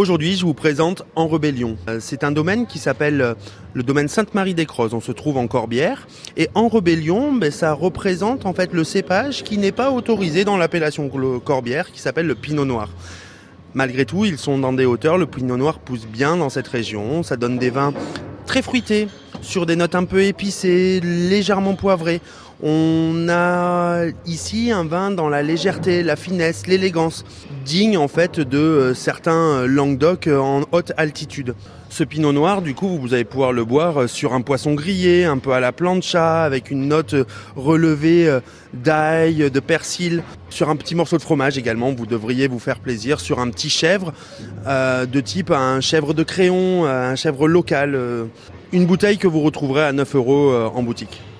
Aujourd'hui, je vous présente En Rébellion. Euh, c'est un domaine qui s'appelle euh, le domaine Sainte-Marie-des-Crozes. On se trouve en Corbière. Et En Rébellion, ben, ça représente en fait le cépage qui n'est pas autorisé dans l'appellation Corbière, qui s'appelle le Pinot Noir. Malgré tout, ils sont dans des hauteurs. Le Pinot Noir pousse bien dans cette région. Ça donne des vins très fruités, sur des notes un peu épicées, légèrement poivrées. On a ici un vin dans la légèreté, la finesse, l'élégance, digne en fait de euh, certains Languedoc en haute altitude. Ce pinot noir, du coup, vous allez pouvoir le boire sur un poisson grillé, un peu à la plancha, avec une note relevée euh, d'ail, de persil, sur un petit morceau de fromage également. Vous devriez vous faire plaisir sur un petit chèvre euh, de type un chèvre de crayon, un chèvre local. Une bouteille que vous retrouverez à 9 euros en boutique.